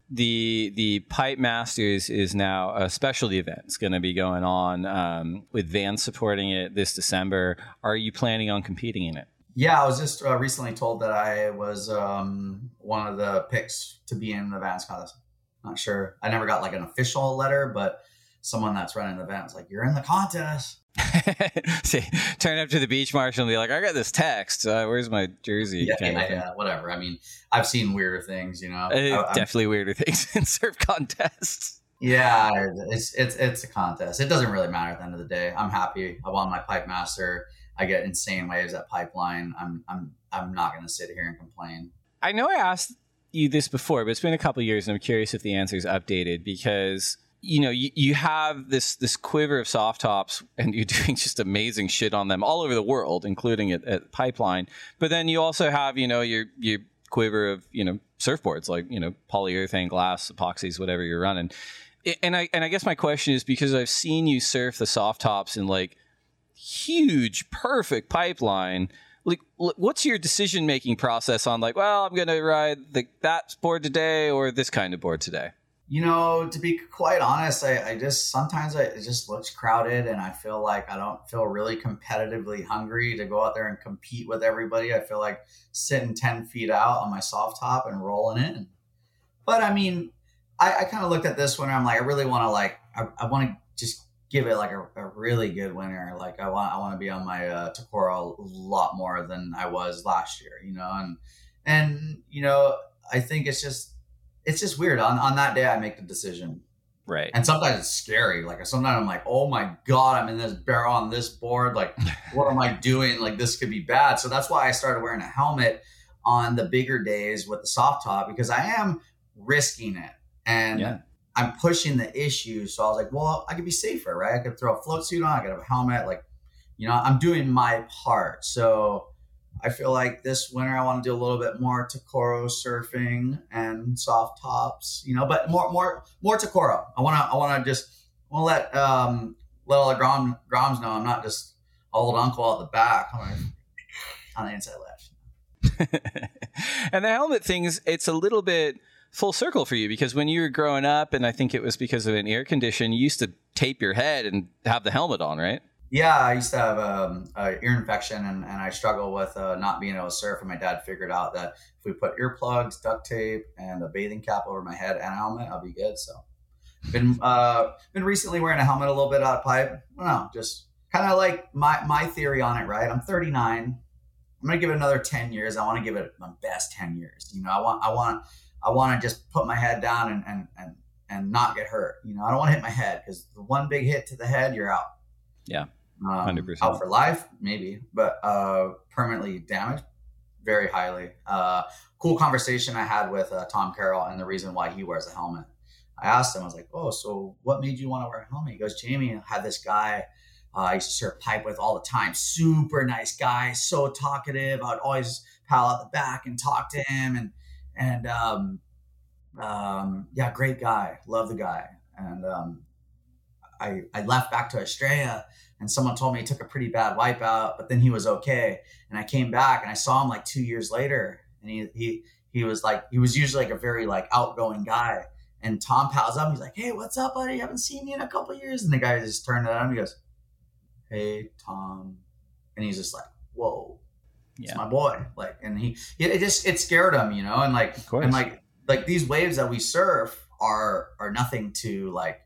the the Pipe Masters is now a specialty event. It's going to be going on um, with Vans supporting it this December. Are you planning on competing in it? Yeah, I was just uh, recently told that I was um, one of the picks to be in the Vans contest. Not sure. I never got like an official letter, but someone that's running the event was like, "You're in the contest." See, turn up to the beach marshal and be like, "I got this text. Uh, where's my jersey?" Yeah, yeah, yeah, whatever. I mean, I've seen weirder things, you know. Uh, I, definitely weirder things in surf contests. Yeah, it's it's it's a contest. It doesn't really matter at the end of the day. I'm happy. I won my pipe master. I get insane waves at pipeline. I'm I'm I'm not going to sit here and complain. I know I asked you this before, but it's been a couple years, and I'm curious if the answer is updated because you know you, you have this this quiver of soft tops, and you're doing just amazing shit on them all over the world, including at, at Pipeline. But then you also have you know your your quiver of you know surfboards like you know polyurethane glass epoxies whatever you're running and i and i guess my question is because i've seen you surf the soft tops in like huge, perfect pipeline. Like, what's your decision making process on like, well, I'm going to ride the, that board today or this kind of board today? You know, to be quite honest, I, I just sometimes I, it just looks crowded, and I feel like I don't feel really competitively hungry to go out there and compete with everybody. I feel like sitting ten feet out on my soft top and rolling in. But I mean, I, I kind of looked at this one. I'm like, I really want to like, I, I want to just give it like a, a, really good winner. Like I want I want to be on my uh, Tokoro a lot more than I was last year, you know, and and you know I think it's just it's just weird. On on that day, I make the decision. Right. And sometimes it's scary. Like sometimes I'm like, oh my god, I'm in this barrel on this board. Like, what am I doing? Like this could be bad. So that's why I started wearing a helmet on the bigger days with the soft top because I am risking it. And yeah. I'm pushing the issue. So I was like, well, I could be safer, right? I could throw a float suit on, I could have a helmet. Like, you know, I'm doing my part. So I feel like this winter I want to do a little bit more Tokoro surfing and soft tops, you know, but more, more, more Tokoro. I want to, I want to just, want to let, um, let all the Grom, Groms know I'm not just old uncle at the back. I'm on the inside left. and the helmet things, it's a little bit, full circle for you because when you were growing up, and I think it was because of an ear condition, you used to tape your head and have the helmet on, right? Yeah, I used to have um, a ear infection, and, and I struggle with uh, not being able to surf. And my dad figured out that if we put earplugs, duct tape, and a bathing cap over my head and a helmet, I'll be good. So, been uh, been recently wearing a helmet a little bit out of pipe. I don't know, just kind of like my my theory on it. Right, I'm 39. I'm gonna give it another 10 years. I want to give it my best 10 years. You know, I want I want I want to just put my head down and and and and not get hurt. You know, I don't want to hit my head because the one big hit to the head, you're out. Yeah, um, hundred um, percent out for life, maybe, but uh, permanently damaged, very highly. Uh, cool conversation I had with uh, Tom Carroll and the reason why he wears a helmet. I asked him, I was like, "Oh, so what made you want to wear a helmet?" He goes, "Jamie had this guy." Uh, I used to serve pipe with all the time. Super nice guy, so talkative. I'd always pal out the back and talk to him, and and um, um, yeah, great guy, love the guy. And um, I I left back to Australia, and someone told me he took a pretty bad wipeout, but then he was okay. And I came back, and I saw him like two years later, and he he he was like he was usually like a very like outgoing guy. And Tom pals up, he's like, "Hey, what's up, buddy? I haven't seen you in a couple years." And the guy just turned it on. He goes, "Hey, Tom," and he's just like, "Whoa." yeah. it's my boy. Like, and he, it just, it scared him, you know, and like, and like, like these waves that we surf are, are nothing to like,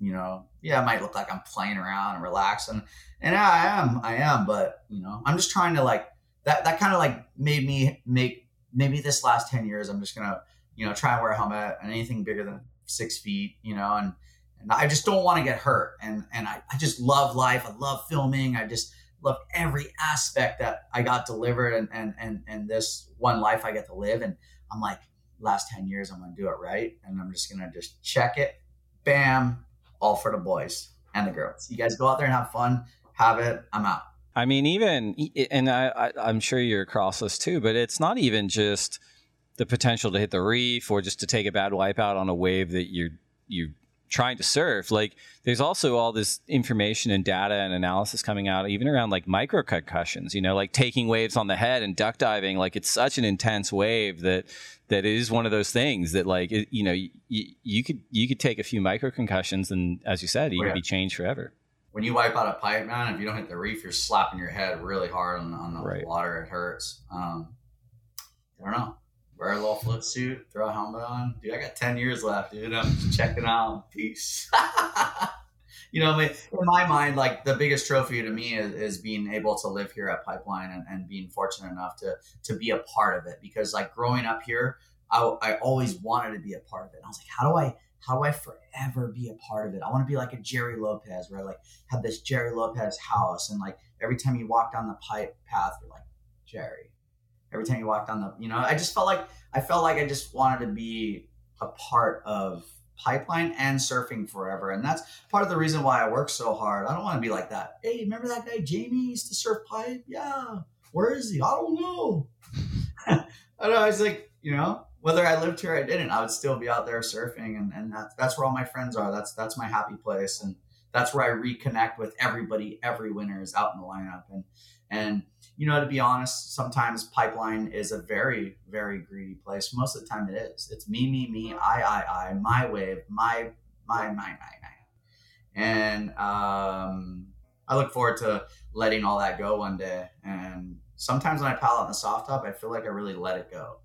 you know, yeah, it might look like I'm playing around and relaxing. And I am, I am, but you know, I'm just trying to like, that, that kind of like made me make, maybe this last 10 years, I'm just to, you know, try and wear a helmet and anything bigger than six feet, you know, and, and I just don't want to get hurt. And, and I, I just love life. I love filming. I just, love every aspect that I got delivered and and and and this one life I get to live. And I'm like, last 10 years, I'm gonna do it right. And I'm just gonna just check it, bam, all for the boys and the girls. You guys go out there and have fun, have it, I'm out. I mean, even and I, I am sure you're across this too, but it's not even just the potential to hit the reef or just to take a bad wipeout on a wave that you're you trying to surf like there's also all this information and data and analysis coming out even around like micro concussions you know like taking waves on the head and duck diving like it's such an intense wave that that it is one of those things that like you know you, you could you could take a few micro concussions and as you said you oh, yeah. could be changed forever when you wipe out a pipe, man, if you don't hit the reef, you're slapping your head really hard on, on the Right. water. It hurts. Um, I don't know. Wear a little flip suit, throw a helmet on. Dude, I got 10 years left, dude. I'm checking out. Peace. you know, in my mind, like the biggest trophy to me is, is being able to live here at Pipeline and, and being fortunate enough to to be a part of it. Because like growing up here, I, I always wanted to be a part of it. And I was like, how do I how do I forever be a part of it? I want to be like a Jerry Lopez, where I like have this Jerry Lopez house, and like every time you walk down the pipe path, you're like Jerry. Every time you walk down the, you know, I just felt like I felt like I just wanted to be a part of pipeline and surfing forever, and that's part of the reason why I work so hard. I don't want to be like that. Hey, remember that guy Jamie used to surf pipe? Yeah, where is he? I don't know. I know. I was like, you know, whether I lived here or I didn't, I would still be out there surfing, and and that's that's where all my friends are. That's that's my happy place, and that's where I reconnect with everybody. Every winter is out in the lineup, and and you know, to be honest, sometimes pipeline is a very very greedy place. Most of the time, it is. It's me, me, me, I, I, I, my wave, my my my my my, and um, I look forward to letting all that go one day. And sometimes when I paddle in the soft top, I feel like I really let it go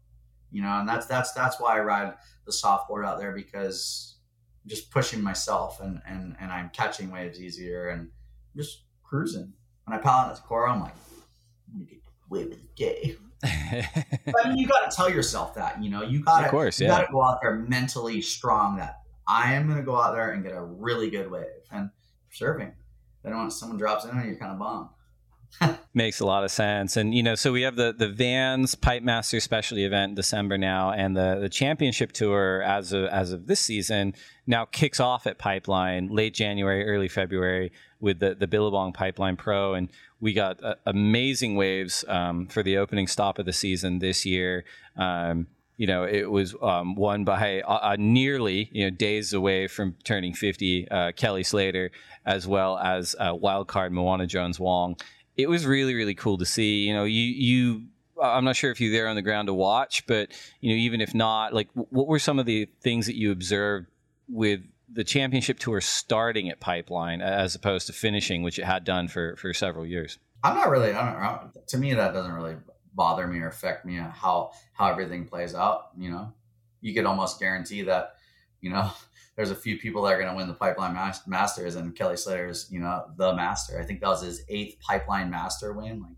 you know and that's that's that's why i ride the softboard out there because I'm just pushing myself and and and i'm catching waves easier and just cruising when i paddle out the core i'm like Gonna get of the day i mean you got to tell yourself that you know? You got to Of course, you yeah. got to go out there mentally strong that i am going to go out there and get a really good wave. And surfing then when someone drops in on you you're kind of bummed Makes a lot of sense. And, you know, so we have the, the Vans Pipe Master Specialty event in December now, and the, the championship tour as of, as of this season now kicks off at Pipeline late January, early February with the, the Billabong Pipeline Pro. And we got uh, amazing waves um, for the opening stop of the season this year. Um, you know, it was um, won by uh, nearly, you know, days away from turning 50, uh, Kelly Slater, as well as uh, wild card Moana Jones Wong. It was really, really cool to see. You know, you, you, I'm not sure if you're there on the ground to watch, but, you know, even if not, like, what were some of the things that you observed with the championship tour starting at Pipeline as opposed to finishing, which it had done for, for several years? I'm not really. I don't, to me, that doesn't really bother me or affect me how how everything plays out. You know, you could almost guarantee that. You know, there's a few people that are going to win the Pipeline mas- Masters, and Kelly Slater's, you know, the master. I think that was his eighth Pipeline Master win. Like,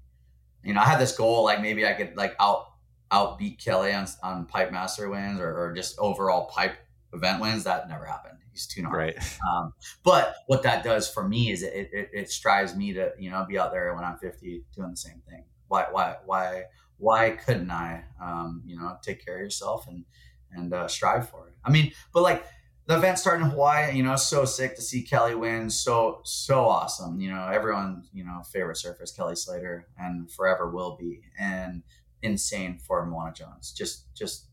you know, I had this goal, like maybe I could like out outbeat Kelly on on Pipe Master wins or, or just overall Pipe event wins. That never happened. He's too gnarly. Right. Um, but what that does for me is it, it, it strives me to, you know, be out there when I'm 50 doing the same thing. Why, why, why, why couldn't I, um, you know, take care of yourself and, and uh, strive for it? I mean, but like the event starting in Hawaii, you know, so sick to see Kelly win. So, so awesome. You know, everyone, you know, favorite surfer is Kelly Slater and forever will be. And insane for Moana Jones. Just, just,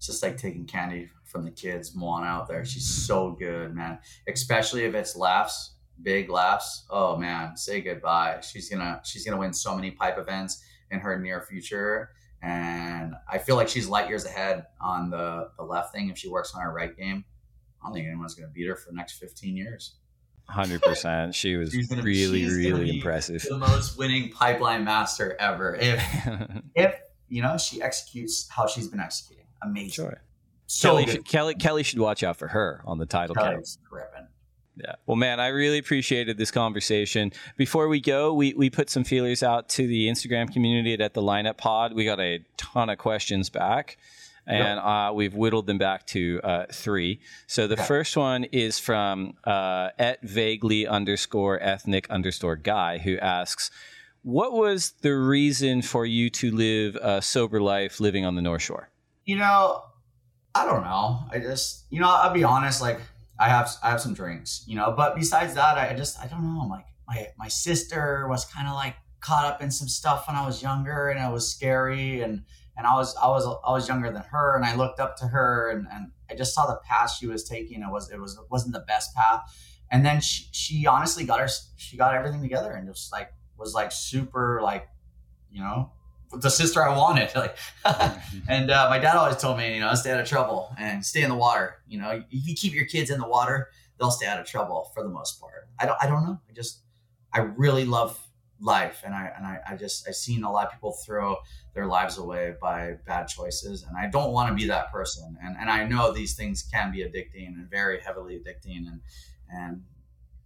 just like taking candy from the kids. Moana out there, she's so good, man. Especially if it's laughs, big laughs. Oh man, say goodbye. She's gonna she's gonna win so many pipe events in her near future, and I feel like she's light years ahead on the the left thing. If she works on her right game, I don't think anyone's gonna beat her for the next fifteen years. Hundred percent. She was gonna- really, really impressive. The most winning pipeline master ever. If if you know she executes how she's been executing, amazing. sure. So Kelly, should, Kelly, Kelly should watch out for her on the title count. Kelly's ripping. Yeah. Well, man, I really appreciated this conversation. Before we go, we, we put some feelers out to the Instagram community at the Lineup Pod. We got a ton of questions back, and uh, we've whittled them back to uh, three. So the first one is from uh, at vaguely underscore ethnic underscore guy who asks, "What was the reason for you to live a sober life living on the North Shore?" You know, I don't know. I just, you know, I'll be honest. Like, I have, I have some drinks, you know. But besides that, I just, I don't know. Like, my my sister was kind of like caught up in some stuff when I was younger, and it was scary. And and I was, I was, I was younger than her, and I looked up to her, and and I just saw the path she was taking. It was, it was, it wasn't the best path. And then she, she honestly got her, she got everything together, and just like was like super, like, you know, the sister I wanted. Like, and uh, my dad always told me, you know, stay out of trouble and stay in the water. You know, if you keep your kids in the water, they'll stay out of trouble for the most part. I don't, I don't know. I just, I really love life, and I and I, I just I've seen a lot of people throw their lives away by bad choices, and I don't want to be that person. And and I know these things can be addicting and very heavily addicting, and and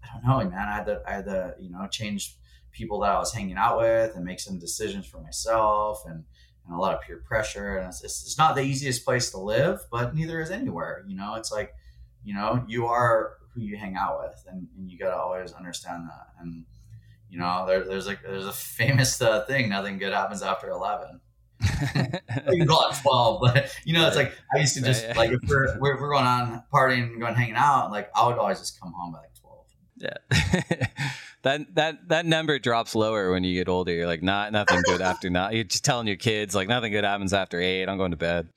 I don't know, man. I had to I had to you know change people that I was hanging out with and make some decisions for myself and, and a lot of peer pressure. And it's, it's, not the easiest place to live, but neither is anywhere. You know, it's like, you know, you are who you hang out with and, and you got to always understand that. And, you know, there, there's like, there's a famous uh, thing, nothing good happens after 11. you can call it 12, but you know, it's like, I used to just like, if we're, if we're going on partying, and going hanging out, like I would always just come home by like 12. Yeah. that that that number drops lower when you get older. You're like, not nothing good after not. You're just telling your kids like nothing good happens after eight. I'm going to bed.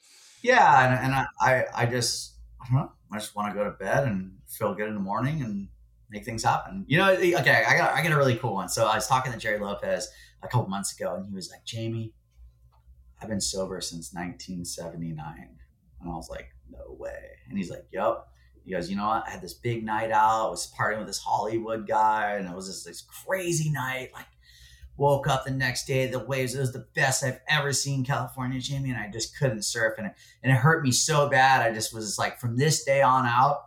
Yeah, and, and I, I I just I don't know. I just want to go to bed and feel good in the morning and make things happen. You know, eh, okay, I got I got a really cool one. So I was talking to Jerry Lopez a couple months ago, and he was like, Jamie, I've been sober since 1979, and I was like, no way. And he's like, Yep. He goes, you know what? I had this big night out. I was partying with this Hollywood guy, and it was this, this crazy night. Like, woke up the next day, the waves. It was the best I've ever seen California, Jamie, and I just couldn't surf, and it, and it hurt me so bad. I just was like, from this day on out,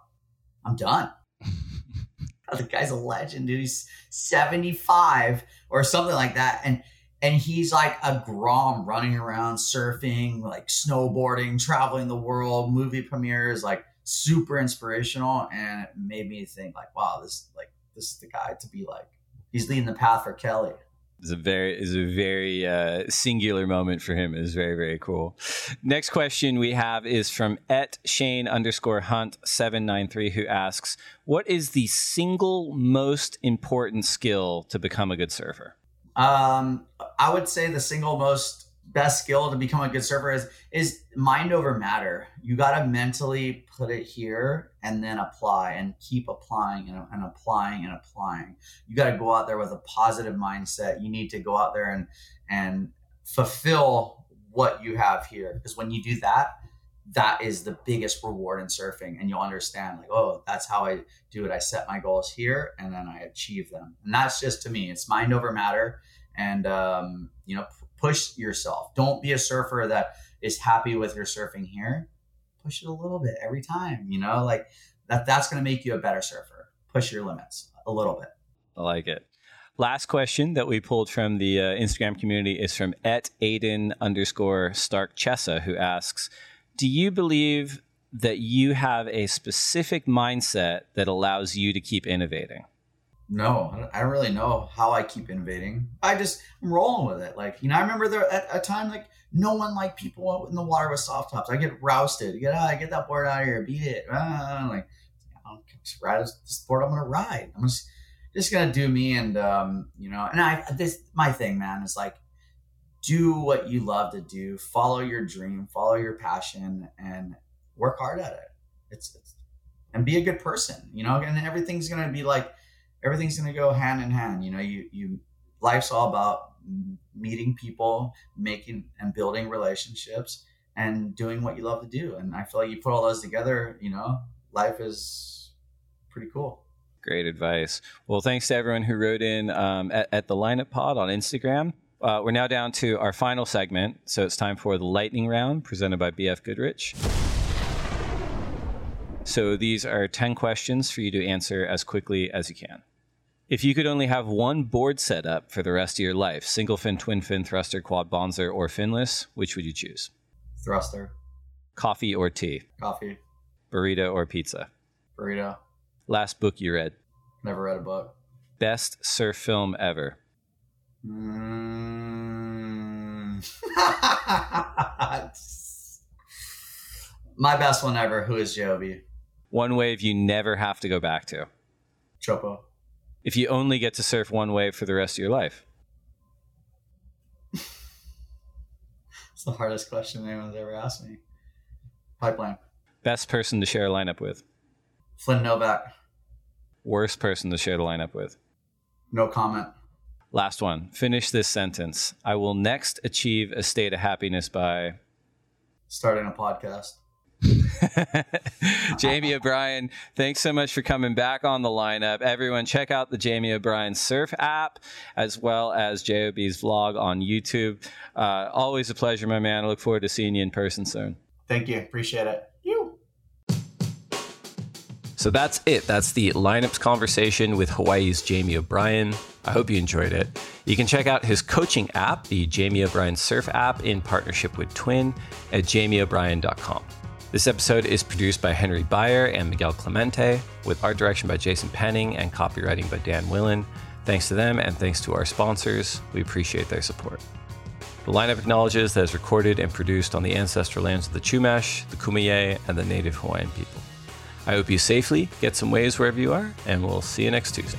I'm done. the guy's a legend, dude. He's 75 or something like that, and and he's like a grom running around surfing like snowboarding traveling the world movie premieres like super inspirational and it made me think like, wow, this like this is the guy to be like. He's leading the path for Kelly. It's a very is a very uh, singular moment for him. It is very very cool. Next question we have is from et Shane underscore Hunt seven nine three who asks, "What is the single most important skill to become a good surfer?" Um, I would say the single most best skill to become a good surfer is is mind over matter. You got to mentally put it here and then apply and keep applying and, and applying and applying. You got to go out there with a positive mindset. You need to go out there and and fulfill what you have here because when you do that, that is the biggest reward in surfing and you'll understand like oh that's how i do it i set my goals here and then i achieve them and that's just to me it's mind over matter and um, you know push yourself. Don't be a surfer that is happy with your surfing here. Push it a little bit every time, you know, like that that's going to make you a better surfer. Push your limits a little bit. I like it. Last question that we pulled from the uh, Instagram community is from et Aiden underscore Stark Chessa, who asks, "Do you believe that you have a specific mindset that allows you to keep innovating?" No, I don't really know how I keep innovating. I just I'm rolling with it. Like you know, I remember there at a time like no one liked people in the water with soft tops. I get rousted. You get ah, get that board out of here, beat it. Ah, like I'll just ride this board. I'm gonna ride. I'm just just gonna do me, and um, you know, and I this my thing, man, is like do what you love to do, follow your dream, follow your passion, and work hard at it. It's, it's and be a good person, you know, and everything's gonna be like everything's going to go hand in hand. You know, you you life's all about meeting people, making and building relationships, and doing what you love to do. And I feel like you put all those together. You know, life is pretty cool. Great advice. Well, thanks to everyone who wrote in um, at, at, the lineup pod on Instagram. Uh, we're now down to our final segment, so it's time for the lightning round presented by BF Goodrich. So these are 10 questions for you to answer as quickly as you can. If you could only have one board set up for the rest of your life, single fin, twin fin, thruster, quad bonzer, or finless, which would you choose? Thruster. Coffee or tea? Coffee. Burrito or pizza? Burrito. Last book you read? Never read a book. Best surf film ever? Mm. My best one ever. Who is JOB? One wave you never have to go back to. Chopo if you only get to surf one wave for the rest of your life? it's the hardest question anyone's ever asked me. Pipeline. Best person to share a lineup with? Flynn Novak. Worst person to share the lineup with? No comment. Last one. Finish this sentence. I will next achieve a state of happiness by starting a podcast. Jamie O'Brien, thanks so much for coming back on the lineup. Everyone, check out the Jamie O'Brien Surf app as well as JOB's vlog on YouTube. Uh, always a pleasure, my man. I look forward to seeing you in person soon. Thank you. Appreciate it. You. So that's it. That's the lineups conversation with Hawaii's Jamie O'Brien. I hope you enjoyed it. You can check out his coaching app, the Jamie O'Brien Surf app, in partnership with Twin at jamieobrien.com. This episode is produced by Henry Beyer and Miguel Clemente, with art direction by Jason Penning and copywriting by Dan Willen. Thanks to them and thanks to our sponsors. We appreciate their support. The lineup acknowledges that it's recorded and produced on the ancestral lands of the Chumash, the Kumeyaay, and the native Hawaiian people. I hope you safely get some waves wherever you are, and we'll see you next Tuesday.